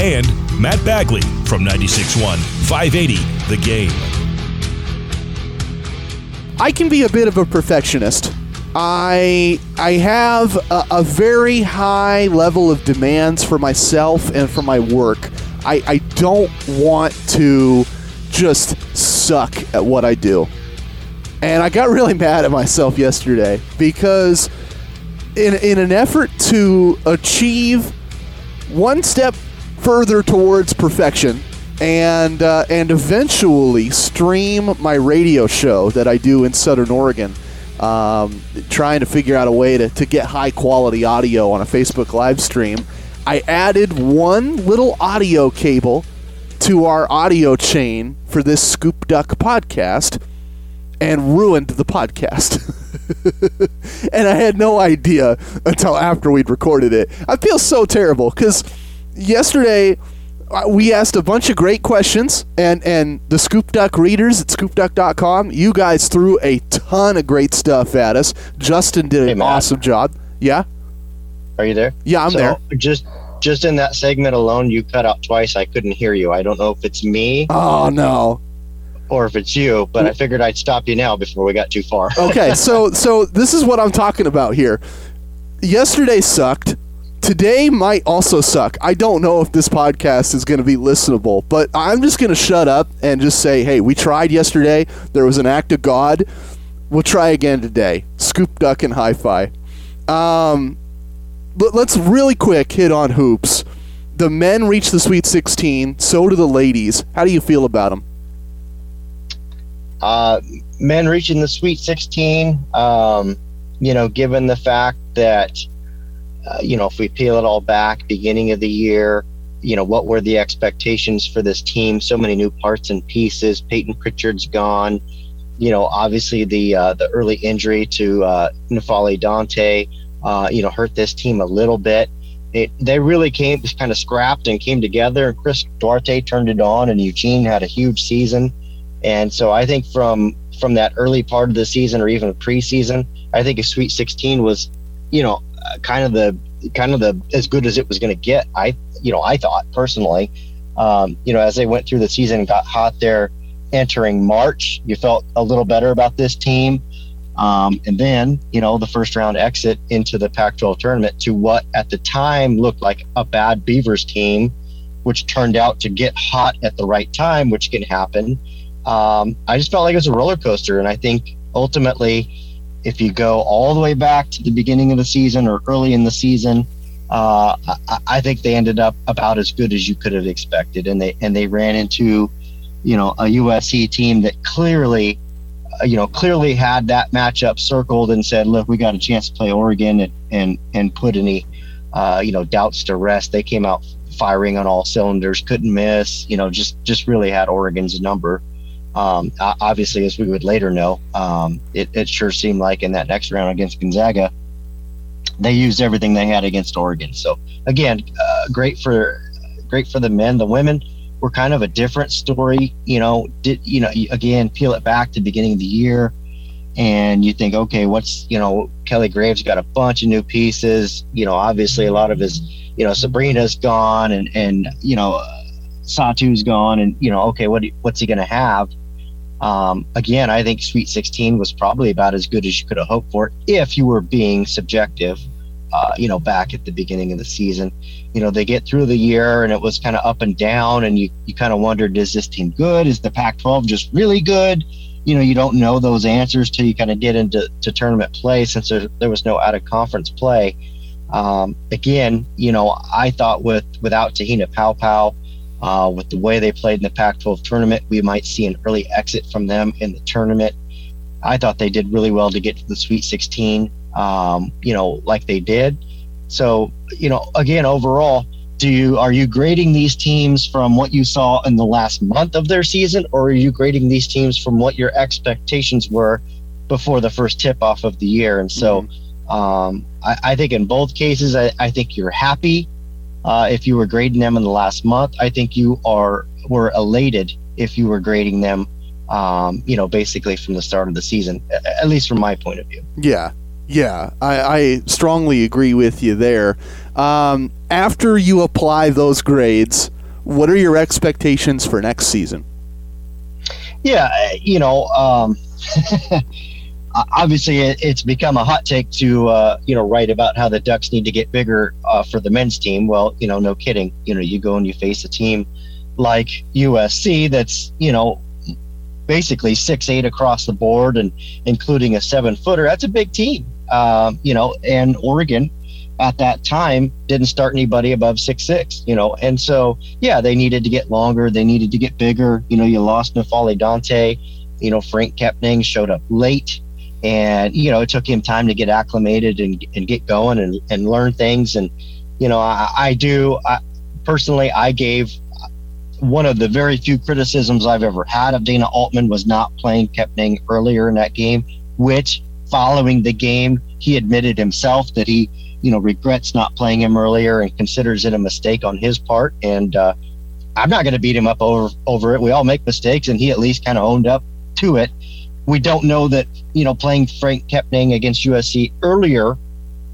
and Matt Bagley from 96.1 580 The Game. I can be a bit of a perfectionist. I I have a, a very high level of demands for myself and for my work. I, I don't want to just suck at what I do. And I got really mad at myself yesterday because in, in an effort to achieve one step further towards perfection and uh, and eventually stream my radio show that I do in Southern Oregon. Um, trying to figure out a way to, to get high quality audio on a Facebook live stream. I added one little audio cable to our audio chain for this Scoop Duck podcast and ruined the podcast. and I had no idea until after we'd recorded it. I feel so terrible because yesterday uh, we asked a bunch of great questions, and, and the Scoop Duck readers at scoopduck.com, you guys threw a ton of great stuff at us. Justin did Hey, an Matt. awesome job. Yeah? Are you there? Yeah, I'm so there. Just just in that segment alone, you cut out twice. I couldn't hear you. I don't know if it's me Oh, no. or if it's you, but I figured I'd stop you now before we got too far. okay, so so this is what I'm talking about here. Yesterday sucked. Today might also suck. I don't know if this podcast is going to be listenable, but I'm just going to shut up and just say, "Hey, we tried yesterday. There was an act of God. We'll try again today." Scoop duck and hi-fi. Um, but let's really quick hit on hoops. The men reach the Sweet 16. So do the ladies. How do you feel about them? Uh, men reaching the Sweet 16, um, you know, given the fact that, uh, you know, if we peel it all back, beginning of the year, you know, what were the expectations for this team? So many new parts and pieces. Peyton Pritchard's gone. You know, obviously the uh, the early injury to uh, N'Faly Dante, uh, you know, hurt this team a little bit. It, they really came kind of scrapped and came together. And Chris Duarte turned it on, and Eugene had a huge season. And so I think from from that early part of the season or even preseason, I think a Sweet 16 was, you know, kind of the kind of the as good as it was going to get. I you know I thought personally, um, you know, as they went through the season got hot there, entering March, you felt a little better about this team. Um, and then, you know, the first round exit into the Pac 12 tournament to what at the time looked like a bad Beavers team, which turned out to get hot at the right time, which can happen. Um, I just felt like it was a roller coaster. And I think ultimately, if you go all the way back to the beginning of the season or early in the season, uh, I, I think they ended up about as good as you could have expected. And they, and they ran into, you know, a USC team that clearly, uh, you know, clearly had that matchup circled and said, look, we got a chance to play Oregon and, and, and put any, uh, you know, doubts to rest. They came out firing on all cylinders, couldn't miss, you know, just, just really had Oregon's number. Um, obviously, as we would later know, um, it, it sure seemed like in that next round against Gonzaga, they used everything they had against Oregon. So again, uh, great for great for the men. The women were kind of a different story. You know, did you know again peel it back to the beginning of the year, and you think, okay, what's you know Kelly Graves got a bunch of new pieces. You know, obviously a lot of his you know Sabrina's gone, and and you know uh, Satu's gone, and you know okay, what what's he going to have? Um, again, I think Sweet 16 was probably about as good as you could have hoped for if you were being subjective. Uh, you know, back at the beginning of the season, you know, they get through the year and it was kind of up and down, and you you kind of wondered, is this team good? Is the Pac-12 just really good? You know, you don't know those answers till you kind of get into to tournament play, since there, there was no out of conference play. Um, again, you know, I thought with without Te-Hina Paopao, uh, with the way they played in the Pac-12 tournament, we might see an early exit from them in the tournament. I thought they did really well to get to the Sweet 16, um, you know, like they did. So, you know, again, overall, do you are you grading these teams from what you saw in the last month of their season, or are you grading these teams from what your expectations were before the first tip off of the year? And so, mm-hmm. um, I, I, think in both cases, I, I think you're happy uh, if you were grading them in the last month. I think you are were elated if you were grading them um, you know, basically from the start of the season, at least from my point of view. Yeah, yeah, I, I strongly agree with you there. Um, after you apply those grades, what are your expectations for next season? Yeah, you know, um, obviously it's become a hot take to uh, you know write about how the Ducks need to get bigger uh, for the men's team. Well, you know, no kidding. You know, you go and you face a team like USC that's you know basically six eight across the board and including a seven footer. That's a big team, um, you know. And Oregon at that time didn't start anybody above six six, you know. And so yeah, they needed to get longer. They needed to get bigger. You know, you lost N'Faly Dante. You know, Frank Kepnang showed up late. And you know, it took him time to get acclimated and, and get going and, and learn things. And you know, I, I do I, personally. I gave one of the very few criticisms I've ever had of Dana Altman was not playing Kepnang earlier in that game, which following the game, he admitted himself that he, you know, regrets not playing him earlier and considers it a mistake on his part. And uh, I'm not going to beat him up over over it. We all make mistakes, and he at least kind of owned up to it. We don't know that you know playing Frank Kepnang against USC earlier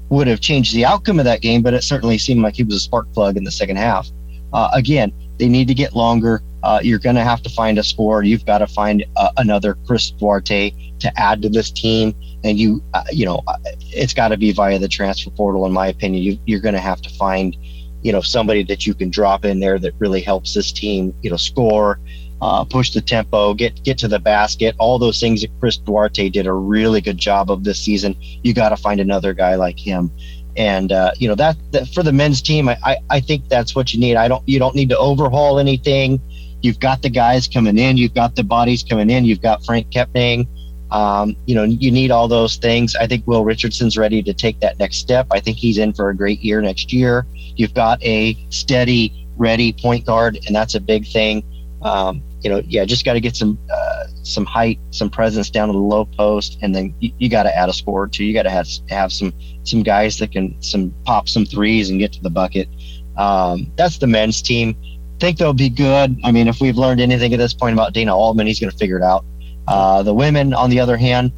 would have changed the outcome of that game, but it certainly seemed like he was a spark plug in the second half. Uh, again, they need to get longer. Uh, you're going to have to find a score. You've got to find uh, another Chris Duarte to add to this team. And you, uh, you know, uh, it's got to be via the transfer portal, in my opinion. You, you're going to have to find, you know, somebody that you can drop in there that really helps this team, you know, score, uh, push the tempo, get get to the basket. All those things that Chris Duarte did a really good job of this season. You got to find another guy like him. And uh, you know that, that, for the men's team I, I, I think that's what you need. I don't you don't need to overhaul anything. You've got the guys coming in. You've got the bodies coming in. You've got frank kepnang um, you know you need all those things. I think will richardson's ready to take that next step. I think he's in for a great year next year. You've got a steady ready point guard and that's a big thing. Um, you know yeah just got to get some uh, some height some presence down to the low post and then you, you got to add a score too you got to have have some some guys that can some pop some threes and get to the bucket. Um, that's the men's team. Think they'll be good. I mean, if we've learned anything at this point about Dana Altman, he's going to figure it out. Uh, the women, on the other hand,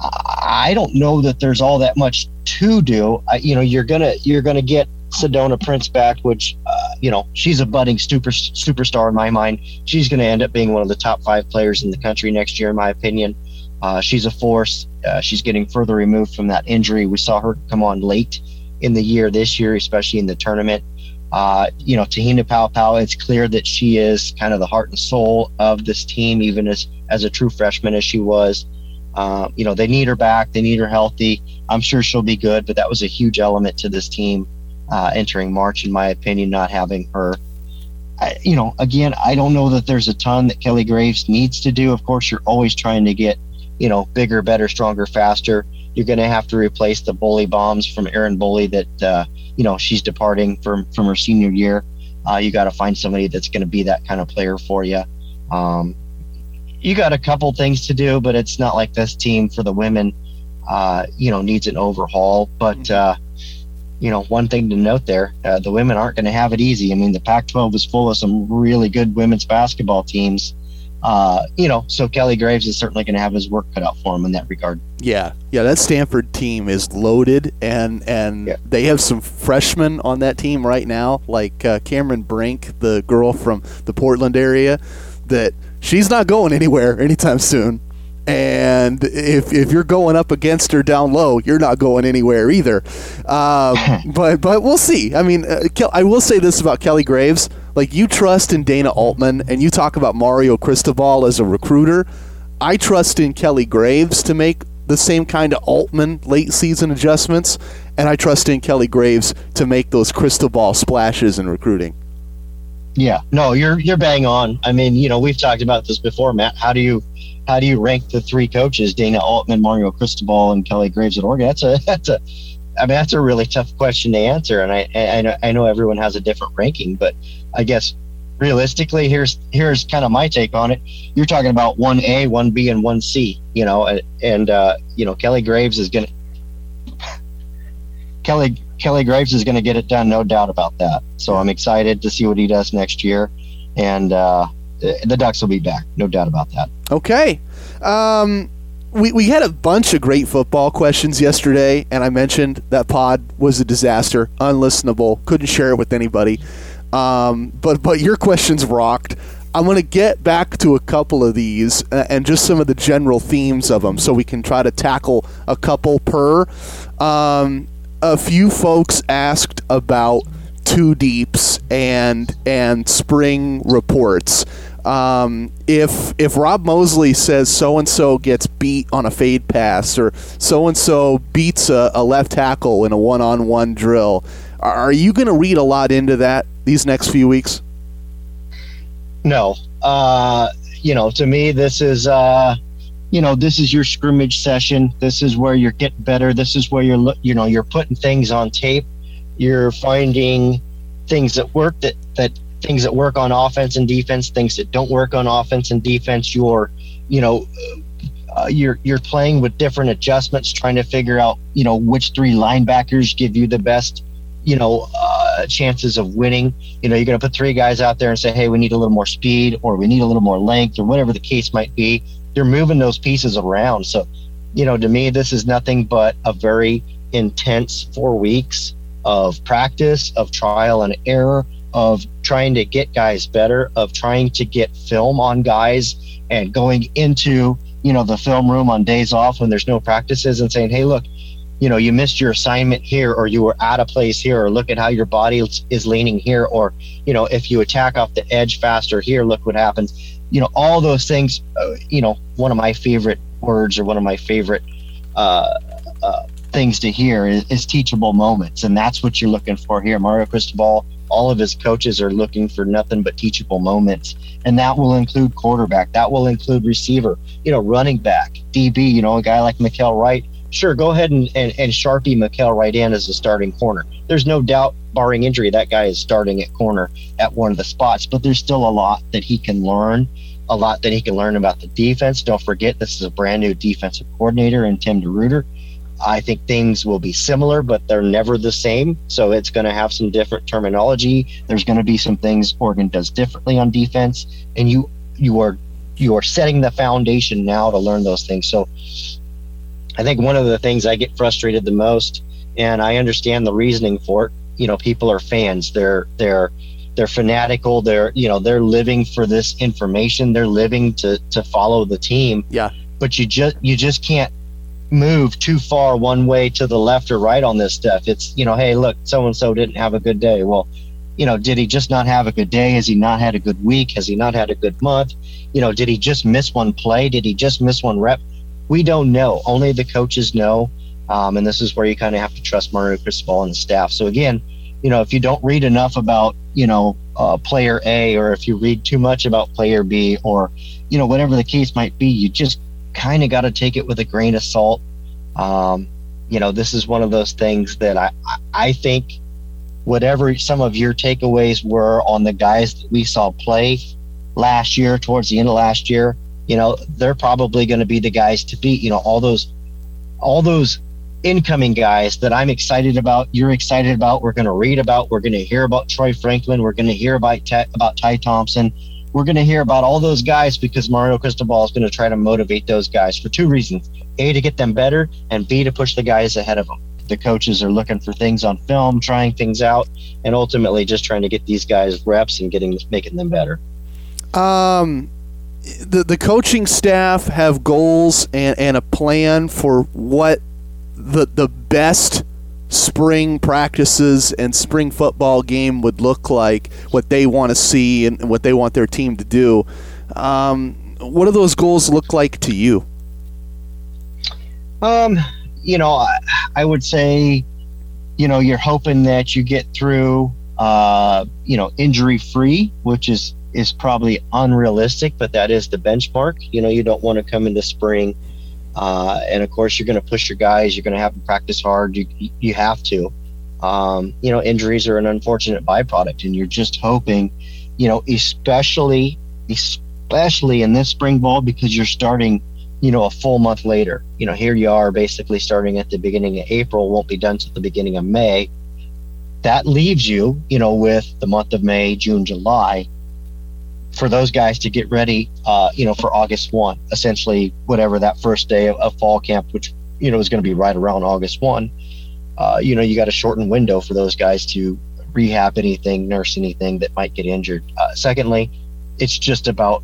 I don't know that there's all that much to do. I, you know, you're gonna you're gonna get Sedona Prince back, which uh, you know she's a budding super superstar in my mind. She's to end up being one of the top five players in the country next year, in my opinion. Uh, she's a force. Uh, she's getting further removed from that injury. We saw her come on late in the year this year, especially in the tournament. Uh, you know, Te-Hina Pow Paopao, it's clear that she is kind of the heart and soul of this team, even as, as a true freshman as she was. Uh, you know, they need her back. They need her healthy. I'm sure she'll be good, but that was a huge element to this team uh, entering March, in my opinion, not having her. I, you know, again, I don't know that there's a ton that Kelly Graves needs to do. Of course, you're always trying to get you know, bigger, better, stronger, faster. You're going to have to replace the Boley bombs from Erin Boley that, uh, you know, she's departing from, from her senior year. Uh, you got to find somebody that's going to be that kind of player for you. Um, you got a couple things to do, but it's not like this team for the women, uh, you know, needs an overhaul. But, mm-hmm. uh, you know, one thing to note there, uh, the women aren't going to have it easy. I mean, the Pac 12 is full of some really good women's basketball teams uh, you know, so Kelly Graves is certainly going to have his work cut out for him in that regard. Yeah, yeah, that Stanford team is loaded, and and yeah. they have some freshmen on that team right now, like uh, Cameron Brink, the girl from the Portland area, that she's not going anywhere anytime soon. And if, if you're going up against her down low, you're not going anywhere either. Um, but but we'll see. I mean, uh, I will say this about Kelly Graves like you trust in Dana Altman and you talk about Mario Cristobal as a recruiter. I trust in Kelly Graves to make the same kind of Altman late season adjustments, and I trust in Kelly Graves to make those Cristobal splashes in recruiting. Yeah, no, you're you're bang on. I mean, you know, we've talked about this before, Matt. How do you how do you rank the three coaches, Dana Altman, Mario Cristobal, and Kelly Graves at Oregon? That's a that's a I mean, that's a really tough question to answer, and I, I know I know everyone has a different ranking, but I guess realistically, here's here's kind of my take on it. You're talking about one A, one B, and one C. You know, and, and uh, you know Kelly Graves is gonna Kelly Kelly Graves is gonna get it done, no doubt about that. So I'm excited to see what he does next year, and uh, the Ducks will be back, no doubt about that. Okay. Um, we, we had a bunch of great football questions yesterday, and I mentioned that pod was a disaster, unlistenable, couldn't share it with anybody. Um, but but your questions rocked. I'm going to get back to a couple of these uh, and just some of the general themes of them so we can try to tackle a couple per. Um, a few folks asked about two deeps and and spring reports. Um, if if Rob Moseley says so and so gets beat on a fade pass or so and so beats a, a left tackle in a one on one drill, are you going to read a lot into that these next few weeks? No. Uh, you know, to me, this is, uh, you know, this is your scrimmage session. This is where you're getting better. This is where you're, you know, you're putting things on tape. You're finding things that work that, that things that work on offense and defense, things that don't work on offense and defense. You're, you know, uh, you're you're playing with different adjustments, trying to figure out, you know, which three linebackers give you the best, you know, uh, chances of winning. You know, you're going to put three guys out there and say, hey, we need a little more speed, or we need a little more length, or whatever the case might be. They're moving those pieces around. So, you know, to me, this is nothing but a very intense four weeks of practice, of trial and error, of trying to get guys better, of trying to get film on guys and going into, you know, the film room on days off when there's no practices and saying, hey, look, you know, you missed your assignment here or you were out of place here or look at how your body is leaning here or, you know, if you attack off the edge faster here, look what happens. You know, all those things, uh, you know, one of my favorite words or one of my favorite uh, uh, things to hear is, is teachable moments. And that's what you're looking for here. Mario Cristobal all of his coaches are looking for nothing but teachable moments. And that will include quarterback, that will include receiver, you know, running back, DB, you know, a guy like Mykael Wright. Sure, go ahead and, and, and Sharpie Mykael Wright in as a starting corner. There's no doubt, barring injury, that guy is starting at corner at one of the spots, but there's still a lot that he can learn, a lot that he can learn about the defense. Don't forget, this is a brand new defensive coordinator in Tim DeRuyter. I think things will be similar, but they're never the same. So it's going to have some different terminology. There's going to be some things Oregon does differently on defense, and you you are you are setting the foundation now to learn those things. So I think one of the things I get frustrated the most, and I understand the reasoning for it. You know, people are fans. They're they're they're fanatical. They're you know they're living for this information. They're living to to follow the team. Yeah. But you just you just can't move too far one way to the left or right on this stuff. It's, you know, hey, look, so and so didn't have a good day. Well, you know, did he just not have a good day? Has he not had a good week? Has he not had a good month? You know, did he just miss one play? Did he just miss one rep? We don't know. Only the coaches know. Um, and this is where you kind of have to trust Mario Cristobal and the staff. So again, you know, if you don't read enough about, you know, uh, player A, or if you read too much about player B, or, you know, whatever the case might be, you just kind of got to take it with a grain of salt. Um, you know, this is one of those things that I, I think whatever some of your takeaways were on the guys that we saw play last year, towards the end of last year, you know, they're probably going to be the guys to beat. You know, all those, all those incoming guys that I'm excited about, you're excited about, we're going to read about, we're going to hear about Troy Franklin, we're going to hear about about Ty Thompson, we're going to hear about all those guys because Mario Cristobal is going to try to motivate those guys for two reasons: a to get them better, and b to push the guys ahead of them. The coaches are looking for things on film, trying things out, and ultimately just trying to get these guys reps and getting making them better. Um, the the coaching staff have goals and, and a plan for what the the best spring practices and spring football game would look like, what they want to see and what they want their team to do. Um, what do those goals look like to you? Um, you know, I, I would say, you know, you're hoping that you get through, uh, you know, injury free, which is is probably unrealistic, but that is the benchmark. You know, you don't want to come into spring Uh, and of course, you're going to push your guys. You're going to have to practice hard. You you have to. Um, you know, injuries are an unfortunate byproduct, and you're just hoping, you know, especially especially in this spring ball because you're starting, you know, a full month later. You know, here you are basically starting at the beginning of April, won't be done till the beginning of May. That leaves you, you know, with the month of May, June, July for those guys to get ready, uh, you know, for August 1, essentially, whatever that first day of, of fall camp, which, you know, is going to be right around August 1. Uh, you know, you got a shortened window for those guys to rehab anything, nurse anything that might get injured. Uh, secondly, it's just about,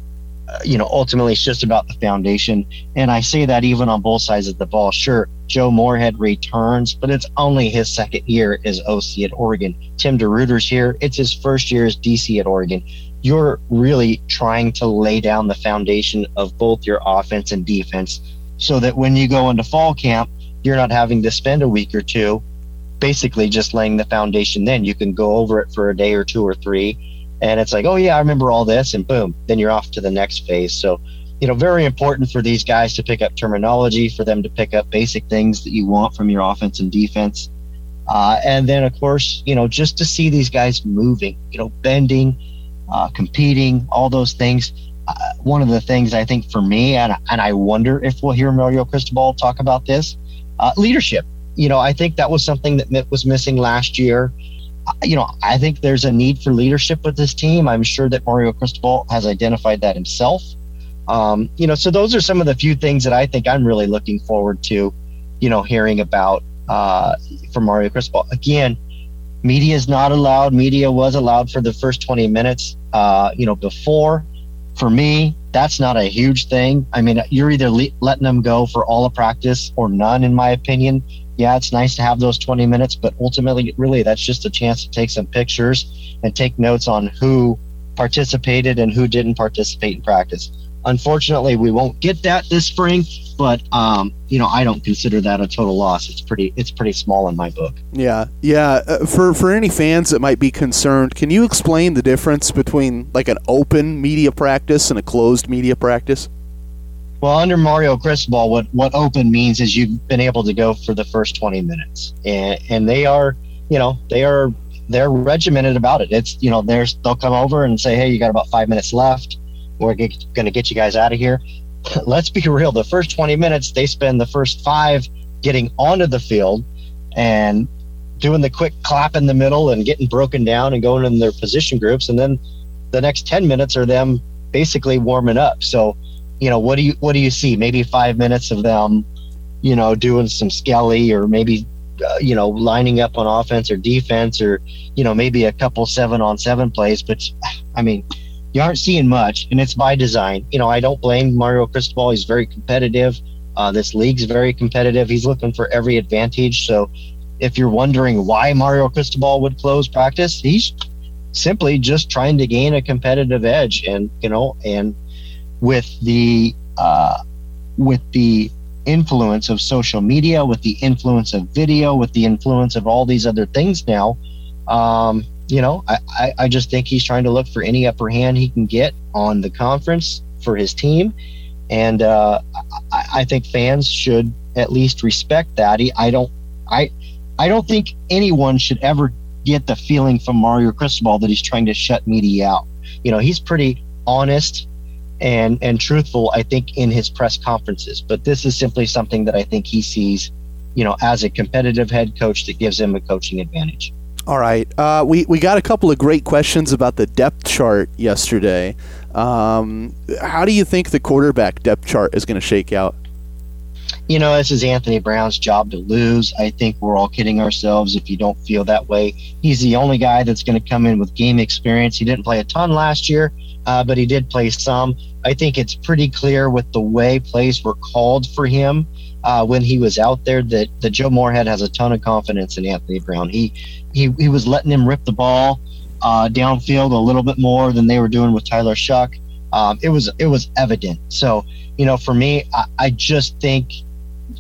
uh, you know, ultimately it's just about the foundation. And I say that even on both sides of the ball. Sure, Joe Moorhead returns, but it's only his second year as OC at Oregon. Tim DeRuyter's here. It's his first year as DC at Oregon you're really trying to lay down the foundation of both your offense and defense so that when you go into fall camp, you're not having to spend a week or two basically just laying the foundation. Then you can go over it for a day or two or three. And it's like, oh, yeah, I remember all this. And boom, then you're off to the next phase. So, you know, very important for these guys to pick up terminology, for them to pick up basic things that you want from your offense and defense. Uh, and then, of course, you know, just to see these guys moving, you know, bending, uh, competing, all those things. Uh, one of the things I think for me, and, and I wonder if we'll hear Mario Cristobal talk about this, uh, leadership. You know, I think that was something that was missing last year. Uh, you know, I think there's a need for leadership with this team. I'm sure that Mario Cristobal has identified that himself. Um, you know, so those are some of the few things that I think I'm really looking forward to, you know, hearing about uh, from Mario Cristobal. Again, media is not allowed. Media was allowed for the first 20 minutes, uh, you know, before. For me, that's not a huge thing. I mean, you're either le- letting them go for all of practice or none, in my opinion. Yeah, it's nice to have those 20 minutes, but ultimately, really, that's just a chance to take some pictures and take notes on who participated and who didn't participate in practice. Unfortunately, we won't get that this spring, but um, you know, I don't consider that a total loss. It's pretty, it's pretty small in my book. Yeah, yeah. Uh, for for any fans that might be concerned, can you explain the difference between like an open media practice and a closed media practice? Well, under Mario Cristobal, what what open means is you've been able to go for the first 20 minutes, and and they are, you know, they are they're regimented about it. It's you know, there's they'll come over and say, hey, you got about five minutes left we're going to get you guys out of here. Let's be real. The first 20 minutes, they spend the first five getting onto the field and doing the quick clap in the middle and getting broken down and going in their position groups. And then the next 10 minutes are them basically warming up. So, you know, what do you, what do you see? Maybe five minutes of them, you know, doing some skelly or maybe, uh, you know, lining up on offense or defense or, you know, maybe a couple seven on seven plays. But I mean, you aren't seeing much, and it's by design. You know, I don't blame Mario Cristobal. He's very competitive. Uh, this league's very competitive. He's looking for every advantage. So, if you're wondering why Mario Cristobal would close practice, he's simply just trying to gain a competitive edge. And you know, and with the uh, with the influence of social media, with the influence of video, with the influence of all these other things now, um, you know, I, I, I just think he's trying to look for any upper hand he can get on the conference for his team. And uh, I, I think fans should at least respect that. He, I don't, I, I don't think anyone should ever get the feeling from Mario Cristobal that he's trying to shut media out. You know, he's pretty honest and and truthful, I think, in his press conferences. But this is simply something that I think he sees, you know, as a competitive head coach that gives him a coaching advantage. All right. Uh, we, we got a couple of great questions about the depth chart yesterday. Um, how do you think the quarterback depth chart is going to shake out? You know, this is Anthony Brown's job to lose. I think we're all kidding ourselves if you don't feel that way. He's the only guy that's going to come in with game experience. He didn't play a ton last year, uh, but he did play some. I think it's pretty clear with the way plays were called for him uh, when he was out there that, that Joe Moorhead has a ton of confidence in Anthony Brown. He he, he was letting him rip the ball uh, downfield a little bit more than they were doing with Tyler Shough. Um, it was it was evident. So you know, for me, I, I just think,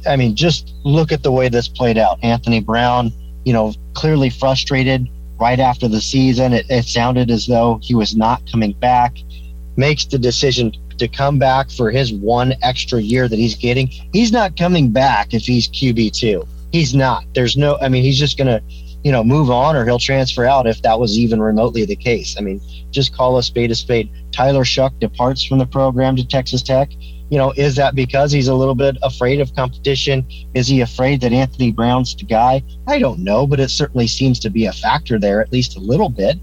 I mean, just look at the way this played out. Anthony Brown, you know, clearly frustrated right after the season. It, it sounded as though he was not coming back. Makes the decision to come back for his one extra year that he's getting. He's not coming back if he's QB two. He's not. There's no. I mean, he's just gonna, you know, move on or he'll transfer out if that was even remotely the case. I mean, just call a spade a spade. Tyler Shough departs from the program to Texas Tech. You know, is that because he's a little bit afraid of competition? Is he afraid that Anthony Brown's the guy? I don't know, but it certainly seems to be a factor there, at least a little bit.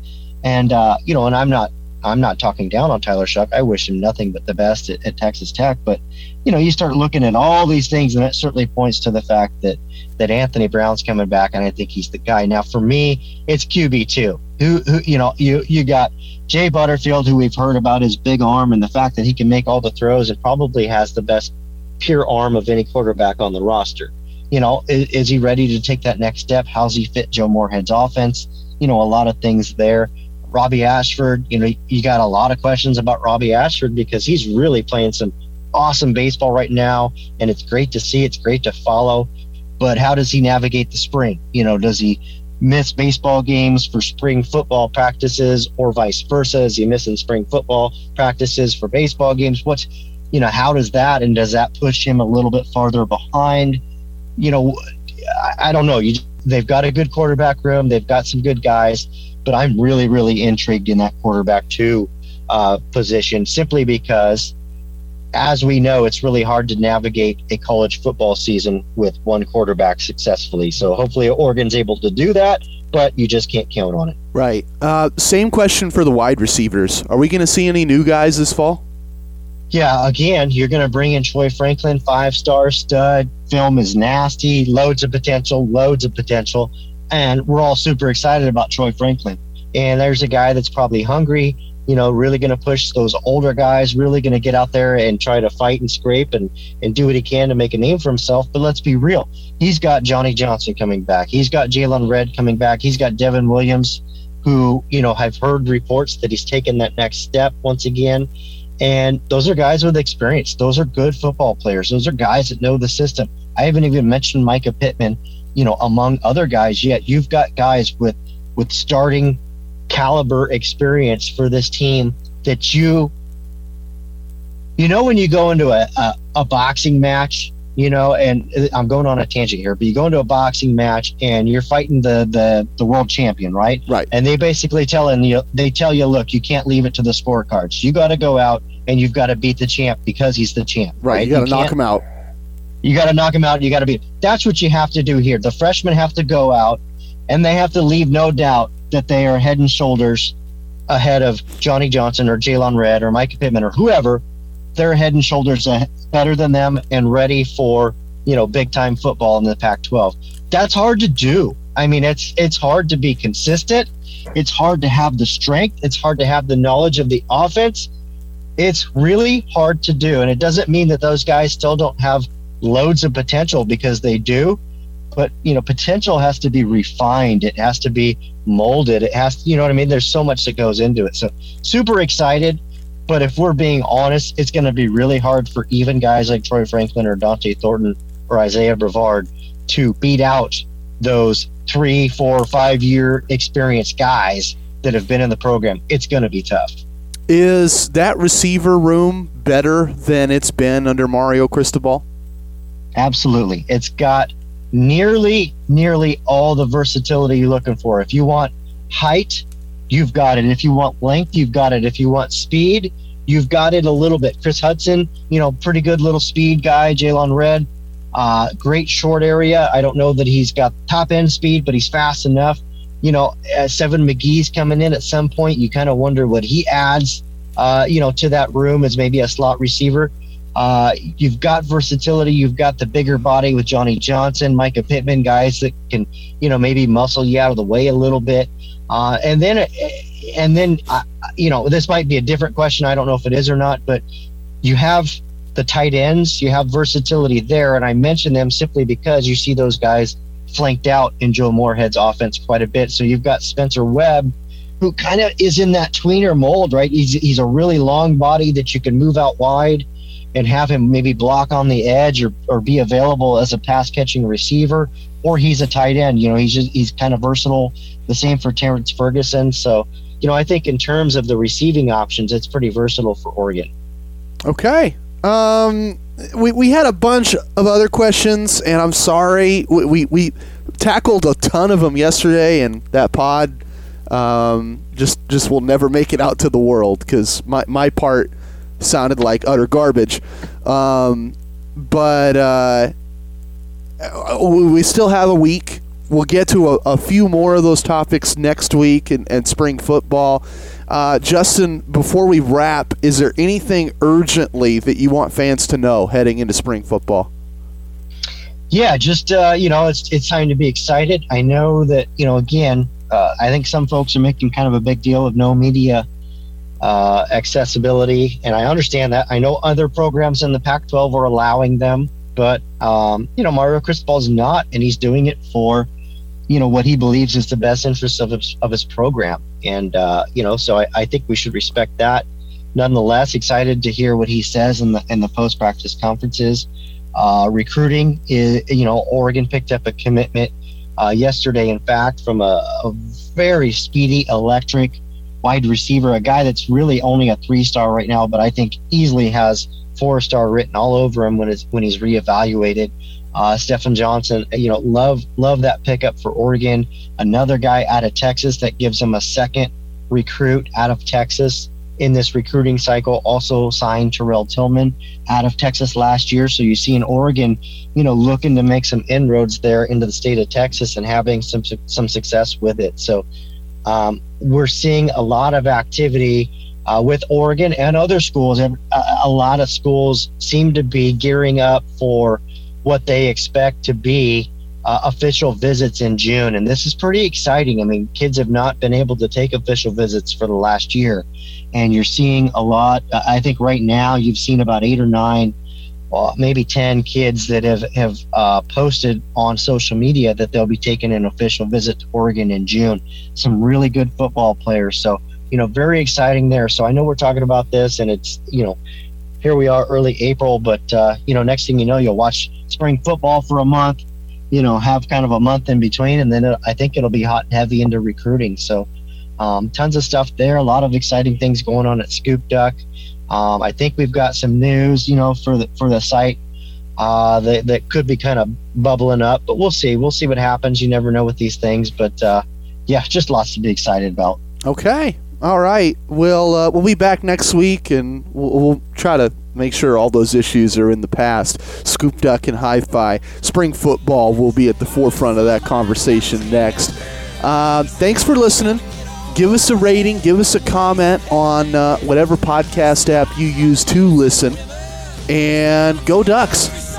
And uh, you know, and I'm not I'm not talking down on Tyler Shough. I wish him nothing but the best at, at, Texas Tech. But you know, you start looking at all these things, and it certainly points to the fact that that Anthony Brown's coming back, and I think he's the guy. Now, for me, it's QB two. Who, who, you know, you you got Jay Butterfield, who we've heard about his big arm and the fact that he can make all the throws, and probably has the best pure arm of any quarterback on the roster. You know, is, is he ready to take that next step? How's he fit Joe Moorhead's offense? You know, a lot of things there. Robbie Ashford, you know, you got a lot of questions about Robbie Ashford because he's really playing some awesome baseball right now, and it's great to see. It's great to follow. But how does he navigate the spring? You know, does he miss baseball games for spring football practices, or vice versa? Is he missing spring football practices for baseball games? What's you know, how does that and does that push him a little bit farther behind? You know, I, I don't know. You, they've got a good quarterback room. They've got some good guys but I'm really, really intrigued in that quarterback two uh, position simply because, as we know, it's really hard to navigate a college football season with one quarterback successfully. So hopefully Oregon's able to do that, but you just can't count on it. Right. Uh, same question for the wide receivers. Are we going to see any new guys this fall? Yeah, again, you're going to bring in Troy Franklin, five star stud. Film is nasty, loads of potential, loads of potential and we're all super excited about Troy Franklin. And there's a guy that's probably hungry, you know, really going to push those older guys, really going to get out there and try to fight and scrape and, and do what he can to make a name for himself. But let's be real. He's got Johnny Johnson coming back. He's got Jaylon Redd coming back. He's got Devin Williams, who, you know, I've heard reports that he's taken that next step once again. And those are guys with experience. Those are good football players. Those are guys that know the system. I haven't even mentioned Mycah Pittman, you know, among other guys yet. You've got guys with with starting caliber experience for this team that you you know when you go into a, a, a boxing match you know and uh, i'm going on a tangent here but you go into a boxing match and you're fighting the the, the world champion right right and they basically telling you they tell you look you can't leave it to the scorecards you got to go out and you've got to beat the champ because he's the champ right, right? you got to knock him out you got to knock them out. You got to be. That's what you have to do here. The freshmen have to go out, and they have to leave no doubt that they are head and shoulders ahead of Johnny Johnson or Jaylon Redd or Mike Pittman or whoever. They're head and shoulders better than them and ready for you know big time football in the Pac-12. That's hard to do. I mean, it's it's hard to be consistent. It's hard to have the strength. It's hard to have the knowledge of the offense. It's really hard to do, and it doesn't mean that those guys still don't have loads of potential because they do but you know potential has to be refined. It has to be molded. It has to, you know what i mean? There's so much that goes into it. So super excited but if we're being honest it's going to be really hard for even guys like troy franklin or dante thornton or isaiah brevard to beat out those three four five year experienced guys that have been in the program. It's going to be tough. Is that receiver room better than it's been under mario cristobal Absolutely. It's got nearly nearly all the versatility you're looking for. If you want height, you've got it. If you want length, you've got it. If you want speed, you've got it a little bit. Kris Hutson, you know, pretty good little speed guy. Jaylon Redd, uh, great short area. I don't know that he's got top end speed, but he's fast enough. You know, Seven McGee's coming in at some point. You kind of wonder what he adds, uh, you know, to that room as maybe a slot receiver. Uh, you've got versatility. You've got the bigger body with Johnny Johnson, Mycah Pittman, guys that can, you know, maybe muscle you out of the way a little bit. Uh, and then, and then, uh, you know, this might be a different question. I don't know if it is or not, but you have the tight ends. You have versatility there, and I mention them simply because you see those guys flanked out in Joe Moorhead's offense quite a bit. So you've got Spencer Webb, who kind of is in that tweener mold, right? He's he's a really long body that you can move out wide and have him maybe block on the edge or, or be available as a pass catching receiver, or he's a tight end. You know, he's just, he's kind of versatile. The same for Terrence Ferguson. So, you know, I think in terms of the receiving options, it's pretty versatile for Oregon. Okay. Um, we, we had a bunch of other questions, and I'm sorry. We, we, we tackled a ton of them yesterday, and that pod um, just just will never make it out to the world because my, my part sounded like utter garbage. Um, but uh, we still have a week. We'll get to a, a few more of those topics next week and, and spring football. Uh, Justin, before we wrap, is there anything urgently that you want fans to know heading into spring football? Yeah, just uh, you know, it's it's time to be excited. I know that you know, again, uh, I think some folks are making kind of a big deal of no media uh, accessibility, and I understand that. I know other programs in the Pac-12 are allowing them, but um, you know, Mario Cristobal is not, and he's doing it for you know what he believes is the best interest of his of his program, and uh, you know, so I, I think we should respect that. Nonetheless, excited to hear what he says in the in the post practice conferences. Uh, recruiting is, you know, Oregon picked up a commitment uh, yesterday, in fact, from a, a, very speedy, electric wide receiver, a guy that's really only a three star right now, but I think easily has four star written all over him when it's when he's reevaluated. Uh, Stephen Johnson, you know, love love that pickup for Oregon. Another guy out of Texas that gives him a second recruit out of Texas in this recruiting cycle. Also signed Terrell Tillman out of Texas last year. So you see in Oregon, you know, looking to make some inroads there into the state of Texas and having some some success with it. So um, we're seeing a lot of activity uh, with Oregon and other schools. A, a lot of schools seem to be gearing up for what they expect to be uh, official visits in June. And this is pretty exciting. I mean, kids have not been able to take official visits for the last year. And you're seeing a lot. I think right now you've seen about eight or nine, well, maybe 10 kids that have, have uh, posted on social media that they'll be taking an official visit to Oregon in June. Some really good football players. So, you know, very exciting there. So I know we're talking about this and it's, you know, here we are early April, but, uh, you know, next thing you know, you'll watch spring football for a month you know, have kind of a month in between, and then I think it'll be hot and heavy into recruiting. So, um, tons of stuff there. A lot of exciting things going on at Scoop Duck. Um, I think we've got some news, you know, for the for the site uh, that that could be kind of bubbling up, but we'll see. We'll see what happens. You never know with these things, but uh, yeah, just lots to be excited about. Okay, all right. We'll uh, we'll be back next week, and we'll, we'll try to make sure all those issues are in the past. Scoop Duck and Hi Fi. Spring football will be at the forefront of that conversation next. Uh, thanks for listening. Give us a rating, give us a comment on uh, whatever podcast app you use to listen, and go Ducks.